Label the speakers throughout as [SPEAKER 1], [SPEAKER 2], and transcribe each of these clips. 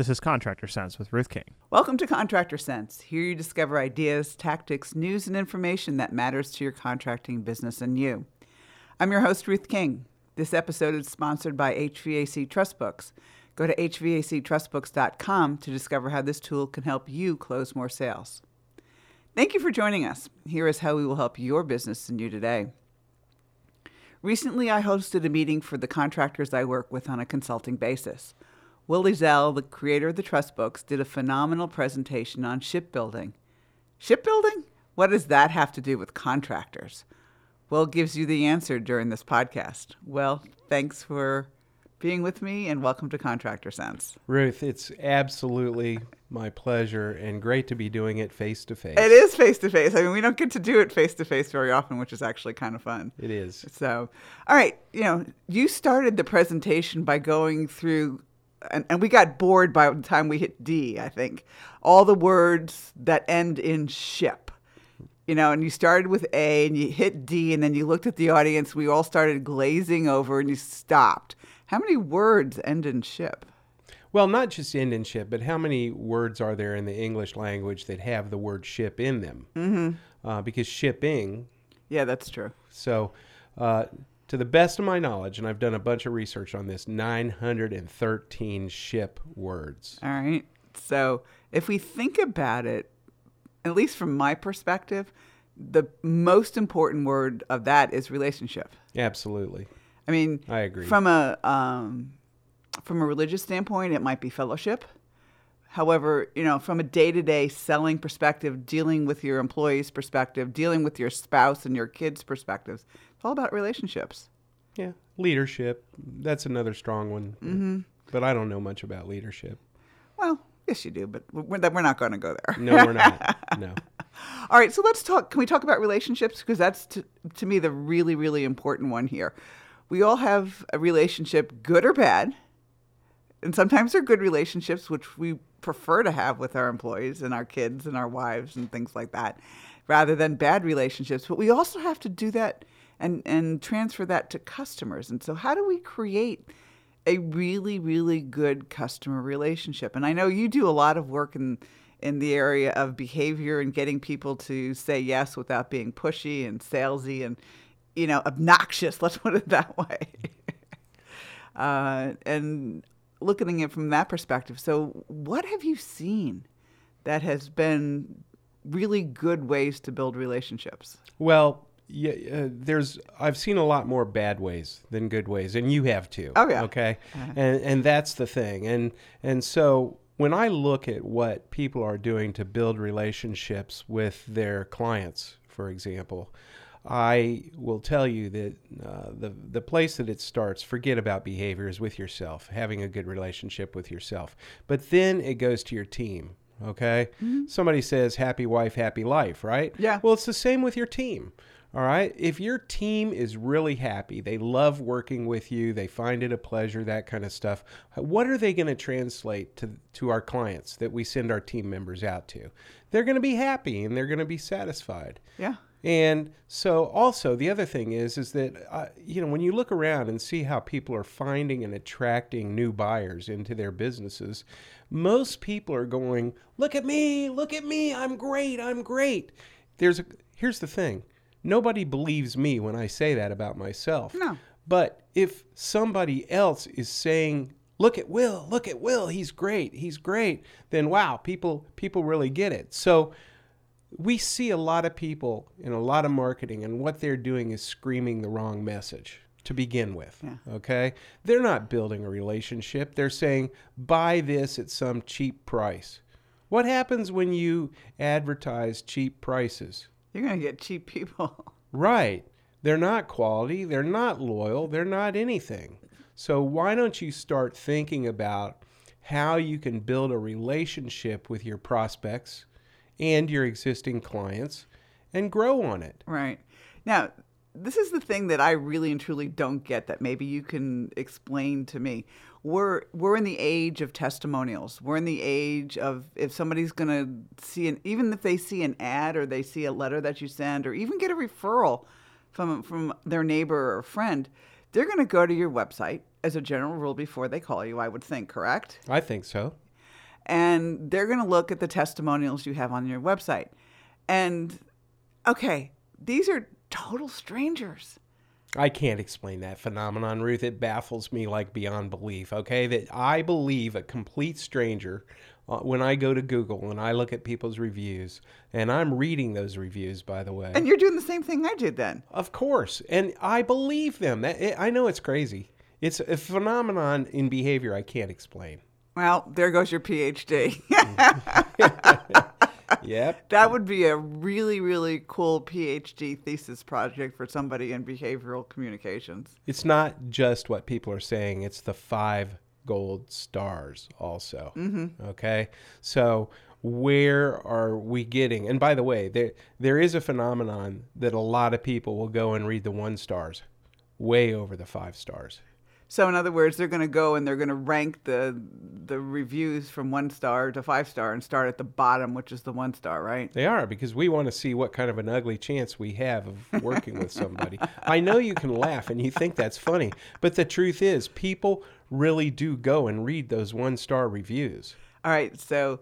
[SPEAKER 1] This is Contractor Sense with Ruth King.
[SPEAKER 2] Welcome to Contractor Sense. Here you discover ideas, tactics, news, and information that matters to your contracting business and you. I'm your host, Ruth King. This episode is sponsored by HVAC Trust Books. Go to hvactrustbooks.com to discover how this tool can help you close more sales. Thank you for joining us. Here is how we will help your business and you today. Recently, I hosted a meeting for the contractors I work with on a consulting basis. Will Ezell, the creator of the Trust Books, did a phenomenal presentation on shipbuilding. Shipbuilding? What does that have to do with contractors? Will gives you the answer during this podcast. Well, thanks for being with me and welcome to Contractor Sense.
[SPEAKER 3] Ruth, it's absolutely my pleasure and great to be doing it face to face.
[SPEAKER 2] It is face to face. I mean, we don't get to do it face to face very often, which is actually kind of fun.
[SPEAKER 3] It is.
[SPEAKER 2] So, all right, you know, you started the presentation by going through and, and we got bored by the time we hit D, I think. All the words that end in ship. You know, and you started with A and you hit D and then you looked at the audience, we all started glazing over and you stopped. How many words end in ship?
[SPEAKER 3] Well, not just end in ship, but how many words are there in the English language that have the word ship in them? Mm-hmm. Uh, because shipping.
[SPEAKER 2] Yeah, that's true.
[SPEAKER 3] So, uh, to the best of my knowledge, and I've done a bunch of research on this, 913 ship words.
[SPEAKER 2] All right. So if we think about it, at least from my perspective, the most important word of that is relationship.
[SPEAKER 3] Absolutely.
[SPEAKER 2] I mean,
[SPEAKER 3] I agree.
[SPEAKER 2] From a um, from a religious standpoint, it might be fellowship. However, you know, from a day-to-day selling perspective, dealing with your employees' perspective, dealing with your spouse and your kids' perspectives, all about relationships.
[SPEAKER 3] Yeah, leadership. That's another strong one. Mm-hmm. But I don't know much about leadership.
[SPEAKER 2] Well, yes, you do, but we're, we're not going to go there.
[SPEAKER 3] No, we're not. no.
[SPEAKER 2] All right, so let's talk. Can we talk about relationships? Because that's to, to me the really, really important one here. We all have a relationship, good or bad, and sometimes they're good relationships, which we prefer to have with our employees and our kids and our wives and things like that, rather than bad relationships. But we also have to do that and and transfer that to customers. And so how do we create a really really good customer relationship? And I know you do a lot of work in in the area of behavior and getting people to say yes without being pushy and salesy and you know obnoxious. Let's put it that way. uh, and looking at it from that perspective. So, what have you seen that has been really good ways to build relationships?
[SPEAKER 3] Well, yeah, uh, there's I've seen a lot more bad ways than good ways, and you have too.
[SPEAKER 2] Oh yeah.
[SPEAKER 3] Okay, uh-huh. and and that's the thing, and and so when I look at what people are doing to build relationships with their clients, for example, I will tell you that uh, the the place that it starts, forget about behavior, is with yourself, having a good relationship with yourself. But then it goes to your team. Okay, mm-hmm. somebody says happy wife, happy life, right?
[SPEAKER 2] Yeah.
[SPEAKER 3] Well, it's the same with your team. All right. If your team is really happy, they love working with you, they find it a pleasure, that kind of stuff, what are they going to translate to, to our clients that we send our team members out to? They're going to be happy and they're going to be satisfied.
[SPEAKER 2] Yeah.
[SPEAKER 3] And so also the other thing is is that uh, you know when you look around and see how people are finding and attracting new buyers into their businesses, most people are going, "Look at me, look at me, I'm great, I'm great." There's a here's the thing Nobody believes me when I say that about myself.
[SPEAKER 2] No.
[SPEAKER 3] But if somebody else is saying, "Look at Will, look at Will, he's great, he's great," then wow, people people really get it. So we see a lot of people in a lot of marketing and what they're doing is screaming the wrong message to begin with.
[SPEAKER 2] Yeah.
[SPEAKER 3] Okay? They're not building a relationship. They're saying, "Buy this at some cheap price." What happens when you advertise cheap prices?
[SPEAKER 2] You're going to get cheap people.
[SPEAKER 3] Right. They're not quality, they're not loyal, they're not anything. So why don't you start thinking about how you can build a relationship with your prospects and your existing clients and grow on it?
[SPEAKER 2] Right. Now, this is the thing that I really and truly don't get that maybe you can explain to me. We're we're in the age of testimonials. We're in the age of if somebody's going to see an even if they see an ad or they see a letter that you send or even get a referral from from their neighbor or friend, they're going to go to your website as a general rule before they call you, I would think, correct?
[SPEAKER 3] I think so.
[SPEAKER 2] and they're going to look at the testimonials you have on your website. And okay, these are total strangers.
[SPEAKER 3] I can't explain that phenomenon, Ruth. It baffles me like beyond belief. Okay, that I believe a complete stranger uh, when I go to Google and I look at people's reviews, and I'm reading those reviews, by the way.
[SPEAKER 2] And you're doing the same thing I did then.
[SPEAKER 3] Of course, and I believe them. That, it, I know it's crazy. It's a phenomenon in behavior I can't explain.
[SPEAKER 2] Well, there goes your PhD.
[SPEAKER 3] Yep.
[SPEAKER 2] that would be a really, really cool PhD thesis project for somebody in behavioral communications.
[SPEAKER 3] It's not just what people are saying, it's the five gold stars also. Mm-hmm. Okay. So, where are we getting? And by the way, there there is a phenomenon that a lot of people will go and read the one stars way over the five stars.
[SPEAKER 2] So in other words, they're going to go and they're going to rank the the reviews from one star to five star and start at the bottom, which is the one star, right?
[SPEAKER 3] They are because we want to see what kind of an ugly chance we have of working with somebody. I know you can laugh and you think that's funny, but the truth is, people really do go and read those one star reviews.
[SPEAKER 2] All right, so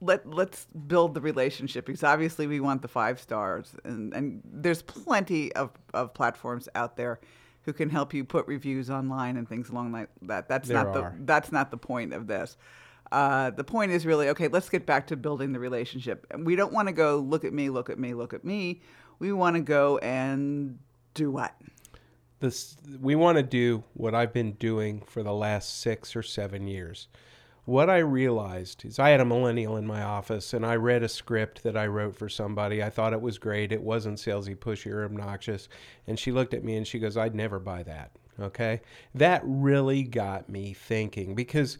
[SPEAKER 2] let let's build the relationship because obviously we want the five stars, and and there's plenty of of platforms out there who can help you put reviews online and things along like that. That's
[SPEAKER 3] There
[SPEAKER 2] not
[SPEAKER 3] are.
[SPEAKER 2] the that's not the point of this. Uh, the point is really okay. Let's get back to building the relationship. And we don't want to go look at me, look at me, look at me. We want to go and do what?
[SPEAKER 3] this we want to do what I've been doing for the last 6 or 7 years. What I realized is I had a millennial in my office and I read a script that I wrote for somebody. I thought it was great. It wasn't salesy, pushy, or obnoxious. And she looked at me and she goes, I'd never buy that. Okay. That really got me thinking because,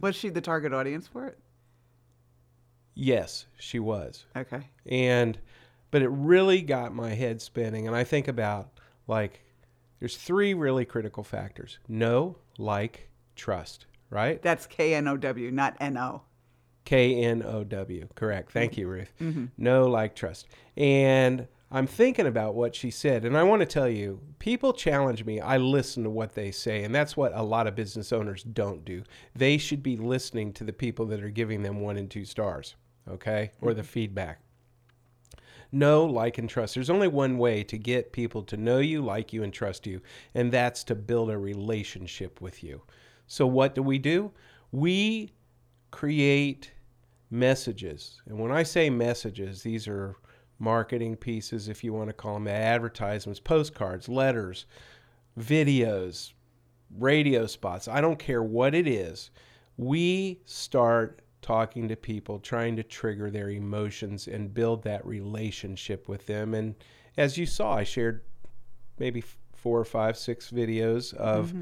[SPEAKER 2] Was she the target audience for it?
[SPEAKER 3] yes, she was.
[SPEAKER 2] Okay.
[SPEAKER 3] and but it really got my head spinning and i think about like there's three really critical factors know like trust right?
[SPEAKER 2] That's K N O W, not N O.
[SPEAKER 3] k-n-o-w correct. Thank mm-hmm. you ruth. Mm-hmm. No, like trust. And i'm thinking about what she said and i want to tell you people challenge me i listen to what they say and that's what a lot of business owners don't do. They should be listening to the people that are giving them one and two stars okay? Or the mm-hmm. feedback know, like, and trust. There's only one way to get people to know you, like you, and trust you, and that's to build a relationship with you. So, what do we do? We create messages. And when I say messages, these are marketing pieces, if you want to call them advertisements, postcards, letters, videos, radio spots. I don't care what it is. We start talking to people, trying to trigger their emotions and build that relationship with them. And as you saw, I shared maybe four or five, six videos of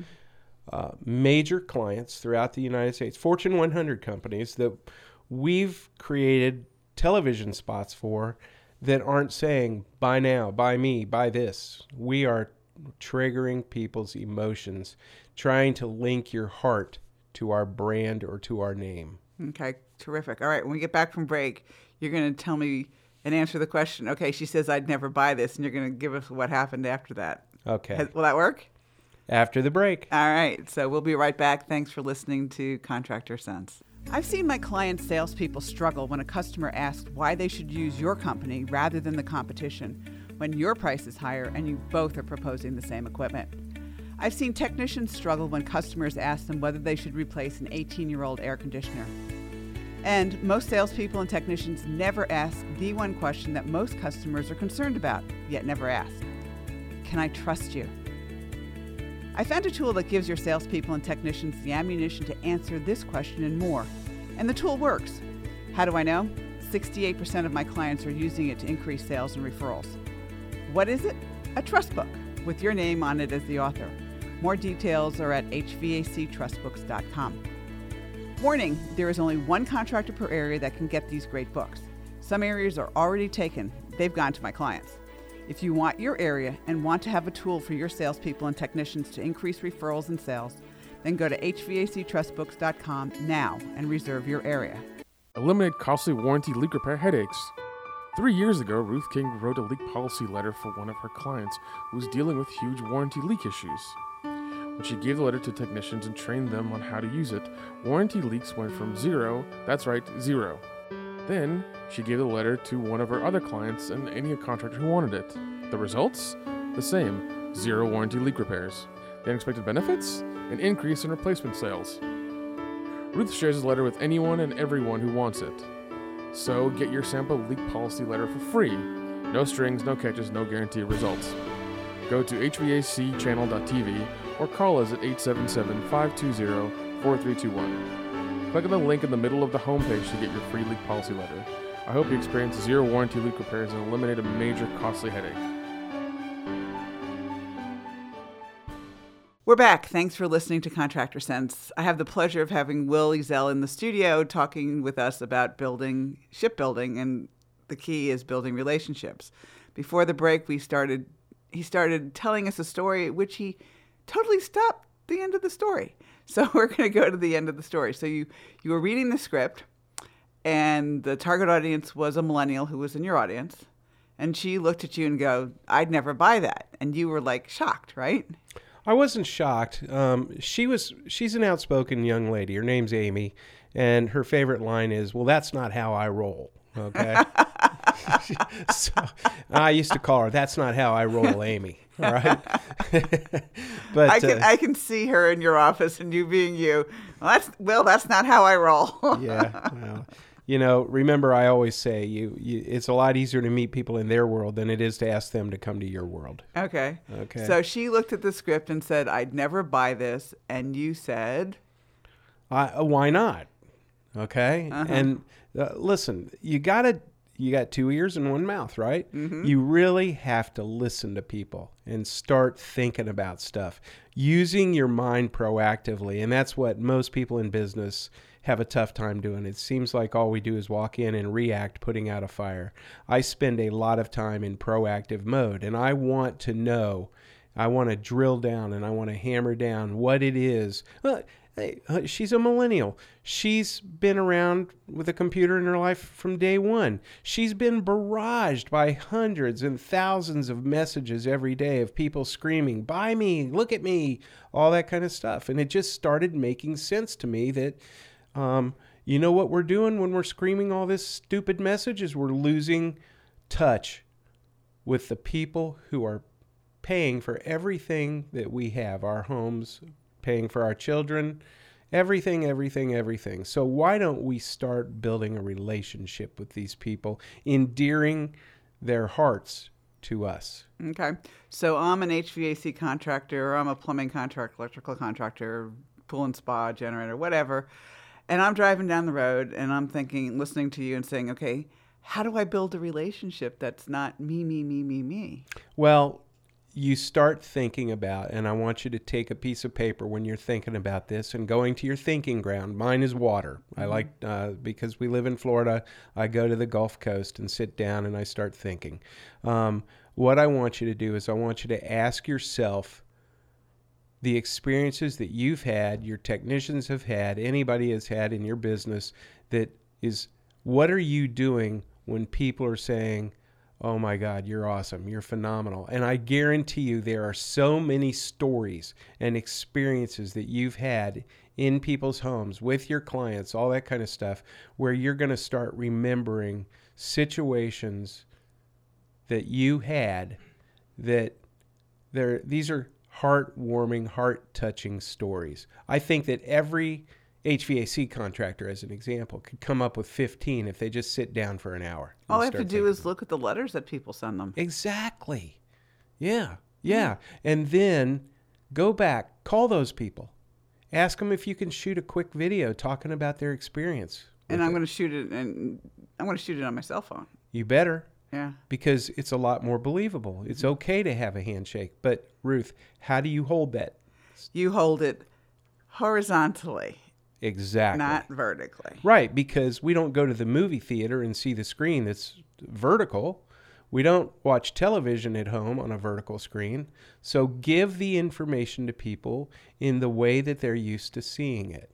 [SPEAKER 3] uh, major clients throughout the United States, Fortune 100 companies that we've created television spots for that aren't saying buy now, buy me, buy this. We are triggering people's emotions, trying to link your heart to our brand or to our name.
[SPEAKER 2] Okay, terrific. All right, when we get back from break, you're going to tell me and answer the question. Okay, she says I'd never buy this, and you're going to give us what happened after that.
[SPEAKER 3] Okay.
[SPEAKER 2] Has- Will that work?
[SPEAKER 3] After the break.
[SPEAKER 2] All right, so we'll be right back. Thanks for listening to Contractor Sense. I've seen my client salespeople struggle when a customer asks why they should use your company rather than the competition when your price is higher and you both are proposing the same equipment. I've seen technicians struggle when customers ask them whether they should replace an 18 year old air conditioner. And most salespeople and technicians never ask the one question that most customers are concerned about, yet never ask Can I trust you? I found a tool that gives your salespeople and technicians the ammunition to answer this question and more. And the tool works. How do I know? 68% of my clients are using it to increase sales and referrals. What is it? A trust book with your name on it as the author. More details are at hvactrustbooks.com. Warning there is only one contractor per area that can get these great books. Some areas are already taken, they've gone to my clients. If you want your area and want to have a tool for your salespeople and technicians to increase referrals and sales, then go to hvactrustbooks.com now and reserve your area.
[SPEAKER 4] Eliminate costly warranty leak repair headaches. Three years ago, Ruth King wrote a leak policy letter for one of her clients who was dealing with huge warranty leak issues. When she gave the letter to technicians and trained them on how to use it, warranty leaks went from zero, that's right, zero. Then, she gave the letter to one of her other clients and any contractor who wanted it. The results? The same zero warranty leak repairs. The unexpected benefits? An increase in replacement sales. Ruth shares the letter with anyone and everyone who wants it. So get your sample leak policy letter for free. No strings, no catches, no guaranteed results. Go to hvacchannel.tv or call us at 877 520 4321. Click on the link in the middle of the homepage to get your free leak policy letter. I hope you experience zero warranty leak repairs and eliminate a major costly headache.
[SPEAKER 2] We're back. Thanks for listening to Contractor Sense. I have the pleasure of having Will Ezell in the studio talking with us about building shipbuilding, and the key is building relationships. Before the break, we started. He started telling us a story, which he totally stopped the end of the story. So we're going to go to the end of the story. So you you were reading the script, and the target audience was a millennial who was in your audience, and she looked at you and go, "I'd never buy that," and you were like shocked, right?
[SPEAKER 3] I wasn't shocked. Um, she was. She's an outspoken young lady. Her name's Amy, and her favorite line is, "Well, that's not how I roll." Okay. so I used to call her, "That's not how I roll, Amy." All right. but
[SPEAKER 2] I can
[SPEAKER 3] uh,
[SPEAKER 2] I can see her in your office and you being you. Well, that's well, that's not how I roll.
[SPEAKER 3] yeah. Well, you know, remember I always say you, you. It's a lot easier to meet people in their world than it is to ask them to come to your world.
[SPEAKER 2] okay.
[SPEAKER 3] Okay.
[SPEAKER 2] So she looked at the script and said, "I'd never buy this," and you said,
[SPEAKER 3] uh, why not? Okay.
[SPEAKER 2] Uh-huh.
[SPEAKER 3] And uh, listen, you got to you got two ears and one mouth, right?
[SPEAKER 2] Mm-hmm.
[SPEAKER 3] You really have to listen to people and start thinking about stuff, using your mind proactively, and that's what most people in business have a tough time doing. It seems like all we do is walk in and react, putting out a fire. I spend a lot of time in proactive mode, and I want to know. I want to drill down and I want to hammer down what it is. Well, hey, uh, she's a millennial. She's been around with a computer in her life from day one. She's been barraged by hundreds and thousands of messages every day of people screaming, Buy me, look at me, all that kind of stuff. And it just started making sense to me that, um, you know what we're doing when we're screaming all this stupid message is we're losing touch with the people who are paying for everything that we have our homes, paying for our children, everything, everything, everything. So, why don't we start building a relationship with these people, endearing their hearts to us?
[SPEAKER 2] "Okay." So I'm an HVAC contractor, or I'm a plumbing contractor, electrical contractor, pool and spa generator, whatever. And I'm driving down the road and I'm thinking, listening to you and saying, "Okay, how do I build a relationship that's not me, me, me, me, me?"
[SPEAKER 3] Well, you start thinking about, and I want you to take a piece of paper when you're thinking about this and going to your thinking ground. Mine is water. I like, uh, because we live in Florida, I go to the Gulf Coast and sit down and I start thinking. Um, what I want you to do is, I want you to ask yourself the experiences that you've had, your technicians have had, anybody has had in your business that is, what are you doing when people are saying, Oh my God, you're awesome. You're phenomenal. And I guarantee you, there are so many stories and experiences that you've had in people's homes with your clients, all that kind of stuff, where you're going to start remembering situations that you had that there these are heartwarming, heart touching stories. I think that every HVAC contractor, as an example, could come up with 15 if they just sit down for an hour.
[SPEAKER 2] All I have to do is look at the letters that people send them.
[SPEAKER 3] Exactly. Yeah. Yeah. And then go back, call those people, ask them if you can shoot a quick video talking about their experience.
[SPEAKER 2] And I'm going to shoot it, and I'm going to shoot it on my cell phone.
[SPEAKER 3] You better
[SPEAKER 2] Yeah.
[SPEAKER 3] because it's a lot more believable. It's mm-hmm. okay to have a handshake. But, Ruth, how do you hold that?
[SPEAKER 2] You hold it horizontally,
[SPEAKER 3] Exactly.
[SPEAKER 2] not vertically.
[SPEAKER 3] Right, because we don't go to the movie theater and see the screen that's vertical. We don't watch television at home on a vertical screen. So give the information to people in the way that they're used to seeing it.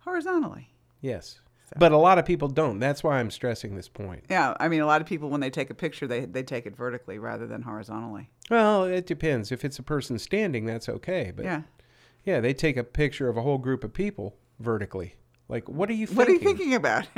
[SPEAKER 2] Horizontally.
[SPEAKER 3] Yes. But a lot of people don't. That's why I'm stressing this point.
[SPEAKER 2] Yeah, I mean, a lot of people when they take a picture, they they take it vertically rather than horizontally.
[SPEAKER 3] Well, it depends. If it's a person standing, that's okay. But
[SPEAKER 2] Yeah.
[SPEAKER 3] Yeah, they take a picture of a whole group of people vertically. Like, what are you thinking?
[SPEAKER 2] What are you thinking about?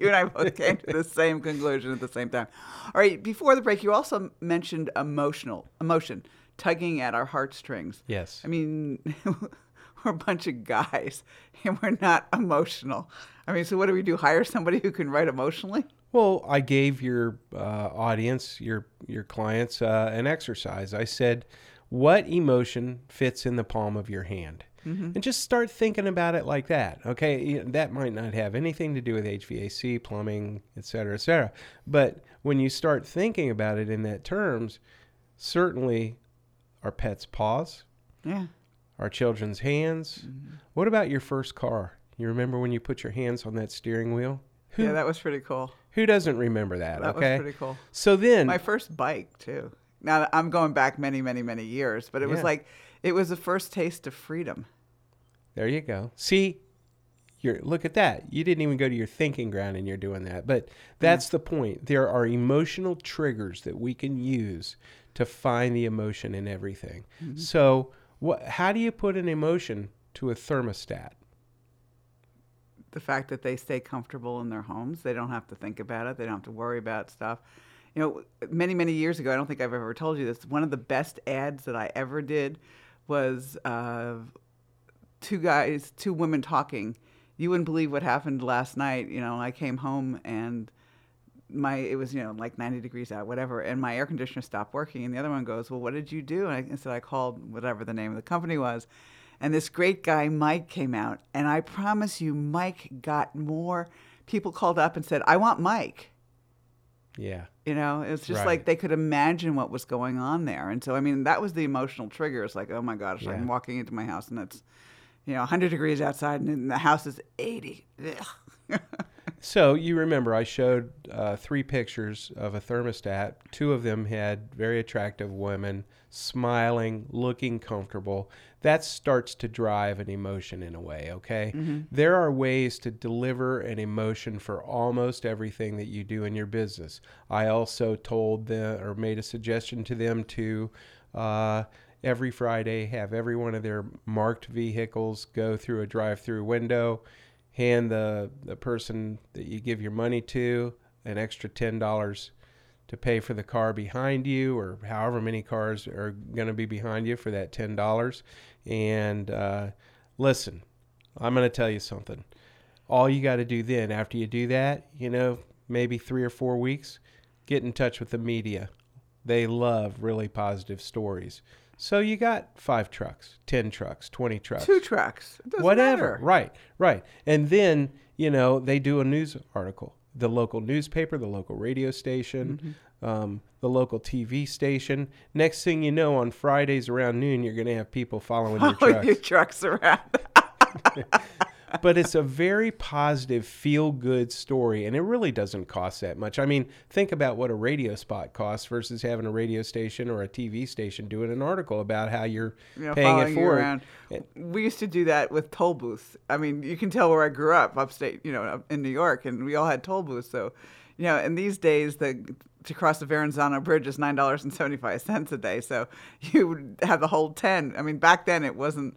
[SPEAKER 2] you and I both came to the same conclusion at the same time. All right, before the break, you also mentioned emotional emotion tugging at our heartstrings.
[SPEAKER 3] Yes.
[SPEAKER 2] I mean, we're a bunch of guys and we're not emotional. I mean, so what do we do? Hire somebody who can write emotionally?
[SPEAKER 3] Well, I gave your uh, audience, your your clients, uh, an exercise. I said, "What emotion fits in the palm of your hand?" Mm-hmm. And just start thinking about it like that. Okay, that might not have anything to do with HVAC, plumbing, et cetera, et cetera. But when you start thinking about it in that terms, certainly our pets' paws,
[SPEAKER 2] Yeah.
[SPEAKER 3] our children's hands. Mm-hmm. What about your first car? You remember when you put your hands on that steering wheel? Who
[SPEAKER 2] Yeah, that was pretty cool.
[SPEAKER 3] who doesn't remember that?
[SPEAKER 2] That
[SPEAKER 3] okay.
[SPEAKER 2] was pretty cool.
[SPEAKER 3] So then,
[SPEAKER 2] My first bike too. Now I'm going back many, many, many years, but it was like it was the first taste of freedom.
[SPEAKER 3] there you go. See, you're look at that. You didn't even go to your thinking ground, and you're doing that. But that's the point. There are emotional triggers that we can use to find the emotion in everything. Mm-hmm. So, what? How do you put an emotion to a thermostat?
[SPEAKER 2] the fact that they stay comfortable in their homes. They don't have to think about it. They don't have to worry about stuff. You know, many, many years ago, I don't think I've ever told you this. One of the best ads that I ever did was uh, two guys, two women talking. You wouldn't believe what happened last night. You know, I came home and my it was you know like 90 degrees out whatever and my air conditioner stopped working. And the other one goes well what did you do? And I said I called whatever the name of the company was. And this great guy Mike came out. And I promise you Mike got more people called up and said I want Mike
[SPEAKER 3] Yeah.
[SPEAKER 2] you know it's just
[SPEAKER 3] Right.
[SPEAKER 2] like they could imagine what was going on there and so I mean that was the emotional trigger it's like oh my gosh
[SPEAKER 3] Yeah.
[SPEAKER 2] I'm walking into my house and it's you know 100 degrees outside and the house is 80 Ugh.
[SPEAKER 3] So you remember I showed uh, three pictures of a thermostat. Two of them had very attractive women smiling, looking comfortable. That starts to drive an emotion in a way, okay? There are ways to deliver an emotion for almost everything that you do in your business. I also told them or made a suggestion to them to uh, every Friday have every one of their marked vehicles go through a drive through window hand the, the person that you give your money to an extra $10 to pay for the car behind you or however many cars are going to be behind you for that $10 and uh, listen i'm going to tell you something. All you got to do then after you do that you know maybe three or four weeks get in touch with the media. They love really positive stories so you got five trucks 10 trucks 20 trucks
[SPEAKER 2] two trucks
[SPEAKER 3] whatever.
[SPEAKER 2] matter.
[SPEAKER 3] Right, right. And then, you know, they do a news article. The local newspaper, the local radio station,
[SPEAKER 2] Mm-hmm.
[SPEAKER 3] um, the local TV station. Next thing you know, on Fridays around noon, you're going to have people following your trucks.
[SPEAKER 2] your trucks around.
[SPEAKER 3] but it's a very positive, feel good story, and it really doesn't cost that much. I mean, think about what a radio spot costs versus having a radio station or a TV station doing an article about how you're paying it forward.
[SPEAKER 2] around. We used to do that with toll booths. I mean, you can tell where I grew up, upstate, you know, in New York, and we all had toll booths. So, you know, in these days, the to cross the Verrazano Bridge is nine dollars and seventy five cents a day. So you would have the whole ten. I mean, back then it wasn't.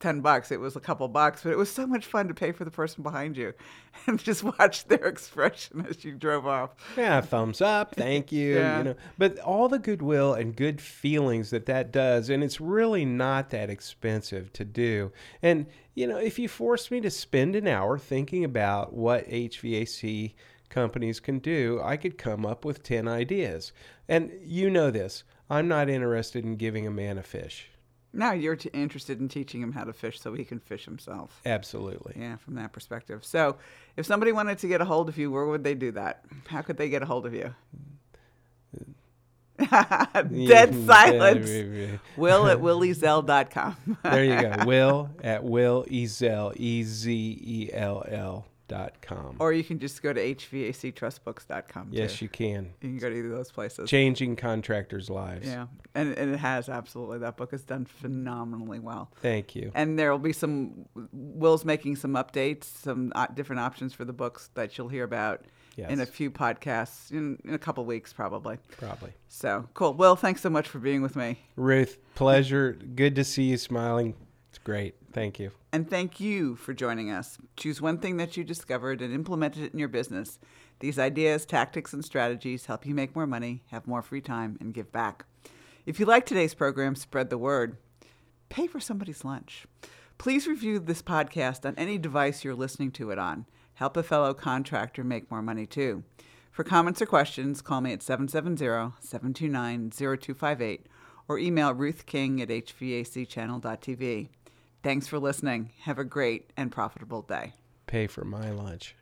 [SPEAKER 2] 10 bucks it was a couple bucks but it was so much fun to pay for the person behind you and just watch their expression as you drove off
[SPEAKER 3] Yeah, thumbs up, thank you.
[SPEAKER 2] Yeah.
[SPEAKER 3] You know, but all the goodwill and good feelings that that does, and it's really not that expensive to do. And you know, if you forced me to spend an hour thinking about what HVAC companies can do, I could come up with ten ideas. And you know this, I'm not interested in giving a man a fish.
[SPEAKER 2] Now you're t- interested in teaching him how to fish so he can fish himself
[SPEAKER 3] Absolutely.
[SPEAKER 2] Yeah, from that perspective. So, if somebody wanted to get a hold of you, where would they do that? How could they get a hold of you? Dead silence. Will at willezell.com.
[SPEAKER 3] there you go. Will at Will Ezell, E Z E L L Or
[SPEAKER 2] you can just go to hvactrustbooks.com.
[SPEAKER 3] Yes,
[SPEAKER 2] too.
[SPEAKER 3] you can.
[SPEAKER 2] You can go to either of those places.
[SPEAKER 3] Changing contractors' lives.
[SPEAKER 2] Yeah, and, and it has absolutely. That book has done phenomenally well.
[SPEAKER 3] Thank you.
[SPEAKER 2] And there will be some. Will's making some updates, some uh, different options for the books that you'll hear about
[SPEAKER 3] Yes.
[SPEAKER 2] in a few podcasts in, in a couple weeks, probably.
[SPEAKER 3] Probably.
[SPEAKER 2] So cool. Will, thanks so much for being with me.
[SPEAKER 3] Ruth, pleasure. Good to see you smiling. Great. Thank you.
[SPEAKER 2] And thank you for joining us. Choose one thing that you discovered and implement it in your business. These ideas, tactics, and strategies help you make more money, have more free time, and give back. If you like today's program, spread the word. Pay for somebody's lunch. Please review this podcast on any device you're listening to it on. Help a fellow contractor make more money too. For comments or questions, call me at 770 729 0258 or email ruthking at hvacchannel.tv. Thanks for listening. Have a great and profitable day.
[SPEAKER 3] Pay for my lunch.